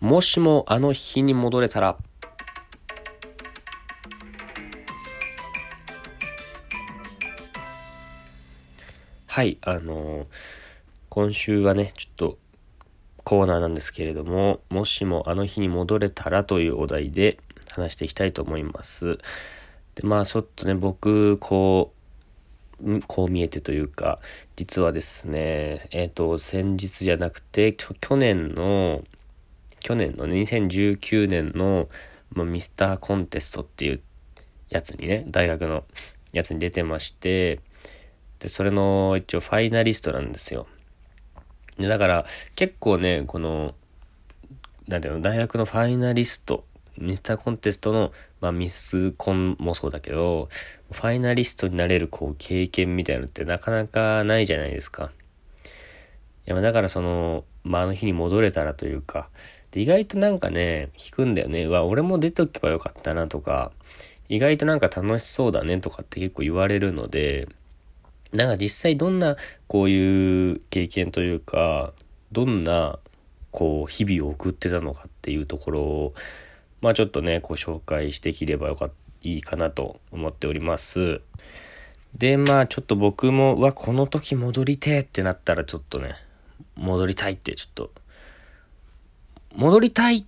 もしもあの日に戻れたら。はい、あのー、今週はね、ちょっとコーナーなんですけれども、もしもあの日に戻れたらというお題で話していきたいと思います。で、まあちょっとね、僕、こう、こう見えてというか、実はですね、えっ、ー、と、先日じゃなくて、去年の、去年の、ね、2019年の、まあ、ミスターコンテストっていうやつにね、大学のやつに出てまして、で、それの一応ファイナリストなんですよ。で、だから結構ね、この、なんていうの、大学のファイナリスト、ミスターコンテストの、まあミスコンもそうだけど、ファイナリストになれるこう経験みたいなのってなかなかないじゃないですか。いや、だからその、まああの日に戻れたらというか、で意外となんかね、聞くんだよね。うわ、俺も出ておけばよかったなとか、意外となんか楽しそうだねとかって結構言われるので、なんか実際どんなこういう経験というか、どんなこう日々を送ってたのかっていうところを、まあちょっとね、こう紹介してきればよかった、いいかなと思っております。で、まあちょっと僕も、うわ、この時戻りてえってなったらちょっとね、戻りたいってちょっと、戻りたいっ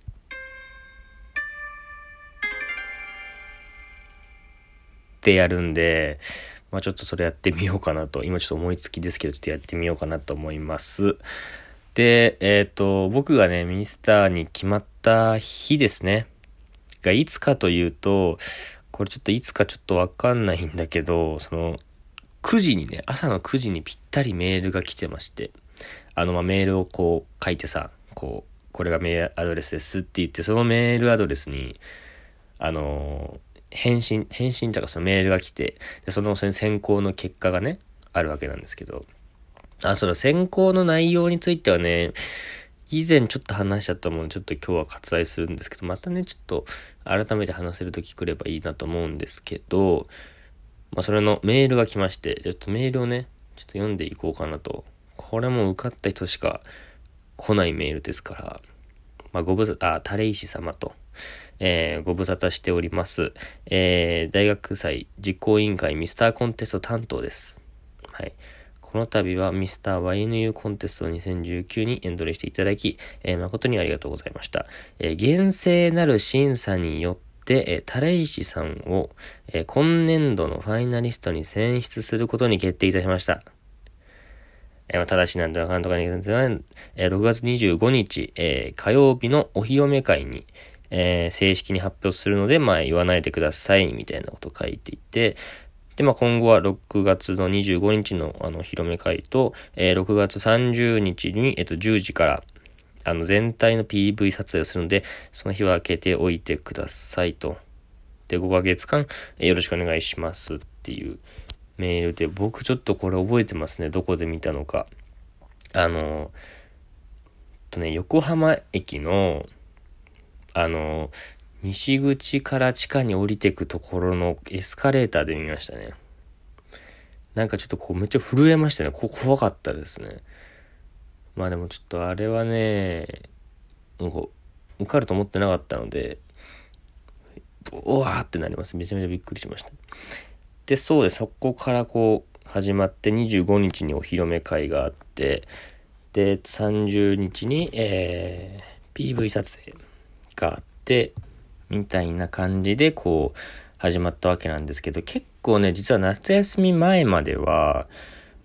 てやるんで、まあちょっとそれやってみようかなと、今ちょっと思いつきですけど、ちょっとやってみようかなと思います。で、えっ、ー、と、僕がね、ミニスターに決まった日ですね。がいつかというと、これちょっといつかちょっとわかんないんだけど、その、9時にね、朝の9時にぴったりメールが来てまして、あの、ま、メールをこう書いてさ、こう、これがメールアドレスですって言って、そのメールアドレスに、あの返信、返信とかそのメールが来て、でその選考の結果がね、あるわけなんですけど、あ、その選考の内容についてはね、以前ちょっと話しちゃったものちょっと今日は割愛するんですけど、またね、ちょっと改めて話せるとき来ればいいなと思うんですけど、まあそれのメールが来まして、ちょっとメールをね、ちょっと読んでいこうかなと。これも受かった人しか来ないメールですから、まあご無沙汰、あ、タレイシ様と、えー、ご無沙汰しております。えー、大学祭実行委員会ミスターコンテスト担当です。はい。この度はミスター YNU コンテスト2019にエントリーしていただき、えー、誠にありがとうございました。えー、厳正なる審査によって、えー、タレイシさんを、えー、今年度のファイナリストに選出することに決定いたしました。えー、ただしなんとかかんとかに、えー、6月25日、えー、火曜日のお披露目会に、えー、正式に発表するので、まあ言わないでください、みたいなこと書いていて、で、まあ今後は6月の25日のあの、広め会と、えー、6月30日に、えっと、10時から、あの、全体の PV 撮影をするので、その日は開けておいてくださいと。で、5ヶ月間、えー、よろしくお願いしますっていうメールで、僕ちょっとこれ覚えてますね。どこで見たのか。あの、とね、横浜駅の、あの、西口から地下に降りてくところのエスカレーターで見ましたね。なんかちょっとこうめっちゃ震えましたね。こ怖かったですね。まあでもちょっとあれはね、なんか受かると思ってなかったので、うわーってなります。めちゃめちゃびっくりしました。で、そうで。そこからこう始まって25日にお披露目会があって、で、30日に、えー、PV 撮影があって、みたいな感じでこう始まったわけなんですけど、結構ね、実は夏休み前までは、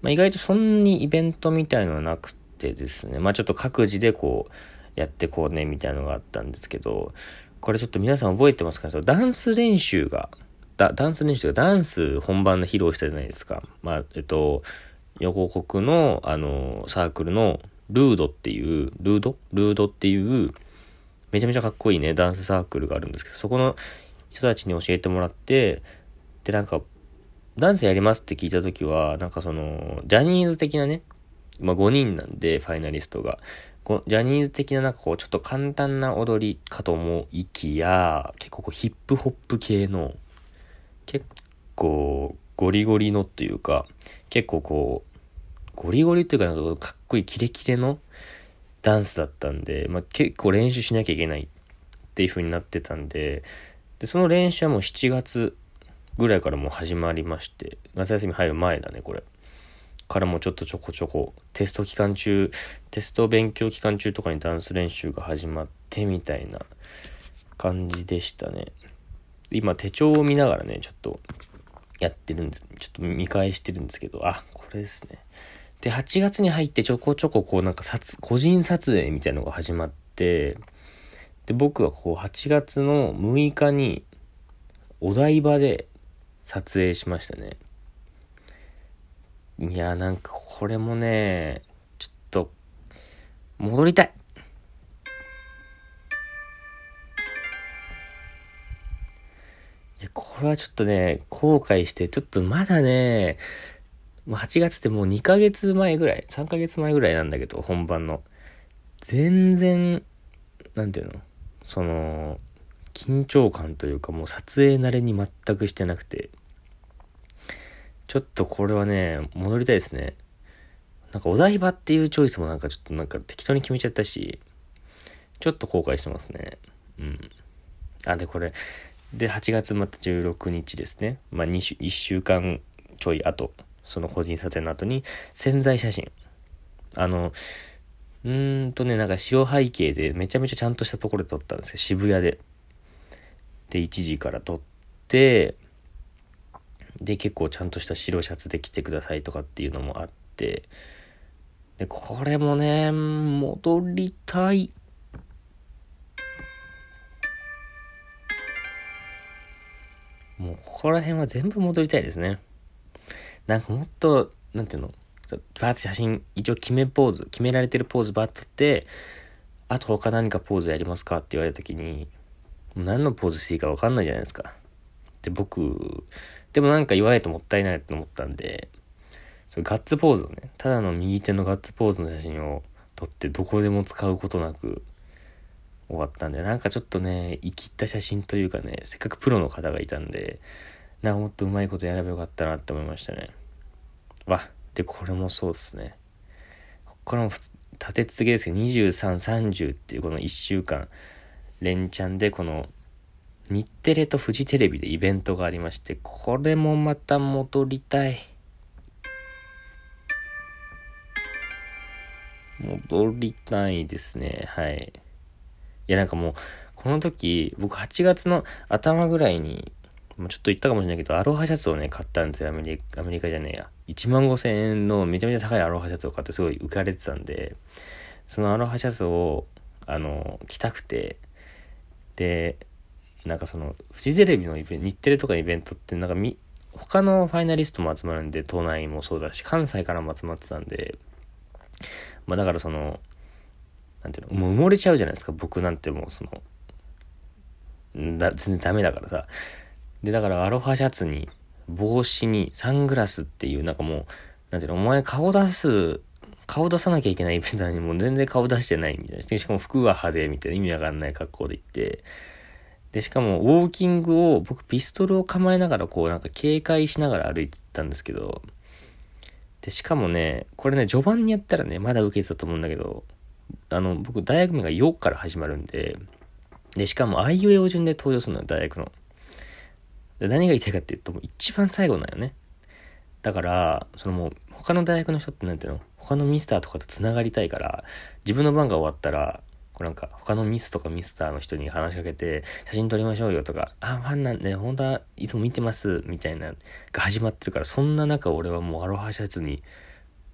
まあ、意外とそんなにイベントみたいのはなくてですね、まあちょっと各自でこうやってこうね、みたいなのがあったんですけど、これちょっと皆さん覚えてますかね？ダンス練習が、ダダンス練習がダンス本番の披露したじゃないですか。まあ、えっと、横国の、あの、サークルのルードっていう、ルード？ルードっていう、めちゃめちゃかっこいいね、ダンスサークルがあるんですけど、そこの人たちに教えてもらって、で、なんか、ダンスやりますって聞いたときは、なんかその、ジャニーズ的なね、まあ5人なんで、ファイナリストが。ジャニーズ的ななんかこう、ちょっと簡単な踊りかと思いきや、結構こうヒップホップ系の、結構ゴリゴリのっていうか、結構こう、ゴリゴリっていうか、かっこいいキレキレのダンスだったんで、まあ、結構練習しなきゃいけないっていう風になってたんで、で、その練習はもう7月ぐらいからもう始まりまして、夏休み入る前だね、これ。からもちょっとちょこちょこ、テスト期間中、テスト勉強期間中とかにダンス練習が始まってみたいな感じでしたね。今手帳を見ながらね、ちょっとやってるんで、ちょっと見返してるんですけど、あ、これですね。で、8月に入ってちょこちょここうなんか撮、個人撮影みたいなのが始まって、で、僕はこう8月の6日にお台場で撮影しましたね。いや、なんかこれもね、ちょっと、戻りたいいや、これはちょっとね、後悔して、ちょっとまだね、8月ってもう2ヶ月前ぐらい、3ヶ月前ぐらいなんだけど、本番の。全然、なんていうの？その、緊張感というかもう撮影慣れに全くしてなくて、ちょっとこれはね、戻りたいですね。なんかお台場っていうチョイスもなんかちょっとなんか適当に決めちゃったし、ちょっと後悔してますね。うん。あ、で、これ、で、8月また16日ですね。まあ、2週、1週間ちょい後、その個人撮影の後に、潜在写真。あの、うーんとね、なんか白背景でめちゃめちゃちゃんとしたところで撮ったんですよ。渋谷で。で、1時から撮って、で、結構ちゃんとした白シャツで着てくださいとかっていうのもあって、で、これもね、戻りたい。もうここら辺は全部戻りたいですね。なんかもっと、なんていうの、バーッと写真、一応決めポーズ、決められてるポーズバーッとって、あと他何かポーズやりますかって言われた時に、何のポーズしていいか分かんないじゃないですか。で、僕、でもなんか言わないともったいないと思ったんで、そガッツポーズをね、ただの右手のガッツポーズの写真を撮ってどこでも使うことなく終わったんで、なんかちょっとね、生きった写真というかね、せっかくプロの方がいたんで、なんかもっとうまいことやればよかったなって思いましたね。わ、で、これもそうですね。ここからも立て続けですけど、23、30っていうこの1週間、連チャンでこの日テレとフジテレビでイベントがありまして、これもまた戻りたい。戻りたいですね。はい。いや、なんかもう、この時、僕8月の頭ぐらいに、もうちょっと言ったかもしれないけど、アロハシャツをね、買ったんですよ。アメリカ、アメリカじゃねえや。1万5千円のめちゃめちゃ高いアロハシャツを買ってすごい浮かれてたんで、そのアロハシャツを、あの、着たくて、で、なんかその、フジテレビのイベント、日テレとかイベントって、なんかみ、他のファイナリストも集まるんで、都内もそうだし、関西からも集まってたんで、まあだからその、なんていうの、もう埋もれちゃうじゃないですか、僕なんてもうその、だ全然ダメだからさ。で、だからアロハシャツに、帽子に、サングラスっていう、なんかもう、なんていうの、お前顔出す、顔出さなきゃいけないイベントなのにもう全然顔出してないみたいな。しかも服は派手みたいな意味わかんない格好で行って、で、しかも、ウォーキングを、僕、ピストルを構えながら、こう、なんか警戒しながら歩いてたんですけど、で、しかもね、これね、序盤にやったらね、まだ受けてたと思うんだけど、あの、僕、大学名が4から始まるんで、で、しかも、あいうえお順で登場するのよ、大学の。で、何が言いたいかっていうと、もう一番最後なんよね。だから、そのもう、他の大学の人ってなんていうの？他のミスターとかと繋がりたいから、自分の番が終わったら、こうなんか他のミスとかミスターの人に話しかけて、写真撮りましょうよとか、あ、ファンなんで、本当はいつも見てます、みたいな、が始まってるから、そんな中俺はもうアロハシャツに、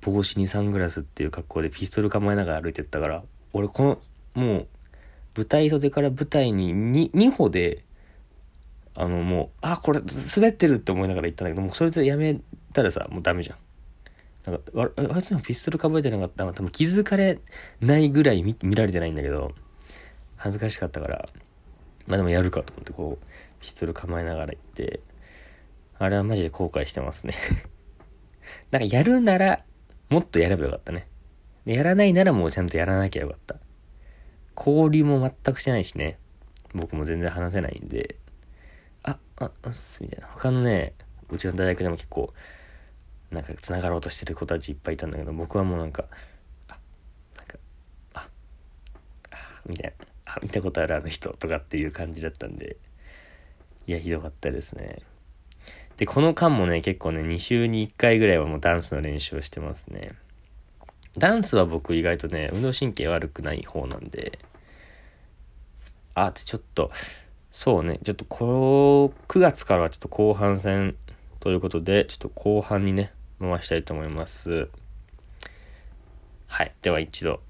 帽子にサングラスっていう格好でピストル構えながら歩いてったから、俺この、もう、舞台袖から舞台に 2, 2歩で、あのもう、あ、これ滑ってるって思いながら行ったんだけど、もうそれでやめたらさ、もうダメじゃん。なんか、ああいつのピストル構えてなかった？ら多分気づかれないぐらい見見られてないんだけど、恥ずかしかったから、まあでもやるかと思ってこう、ピストル構えながら行って、あれはマジで後悔してますね なんかやるなら、もっとやればよかったね。やらないならもうちゃんとやらなきゃよかった。交流も全くしてないしね。僕も全然話せないんで、あ、あ、あっす、みたいな。他のね、うちの大学でも結構、なんか繋がろうとしてる子たちいっぱいいたんだけど、僕はもうなんか、あ、なんか、ああ、みたいな。あ、見たことあるあの人とかっていう感じだったんで、いや、ひどかったですね。で、この間もね、結構ね、2週に1回ぐらいはもうダンスの練習をしてますね。ダンスは僕意外とね、運動神経悪くない方なんで、あ、ちょっと、そうね、ちょっとこう、9月からはちょっと後半戦ということで、ちょっと後半にね、回したいと思います。はい。では一度、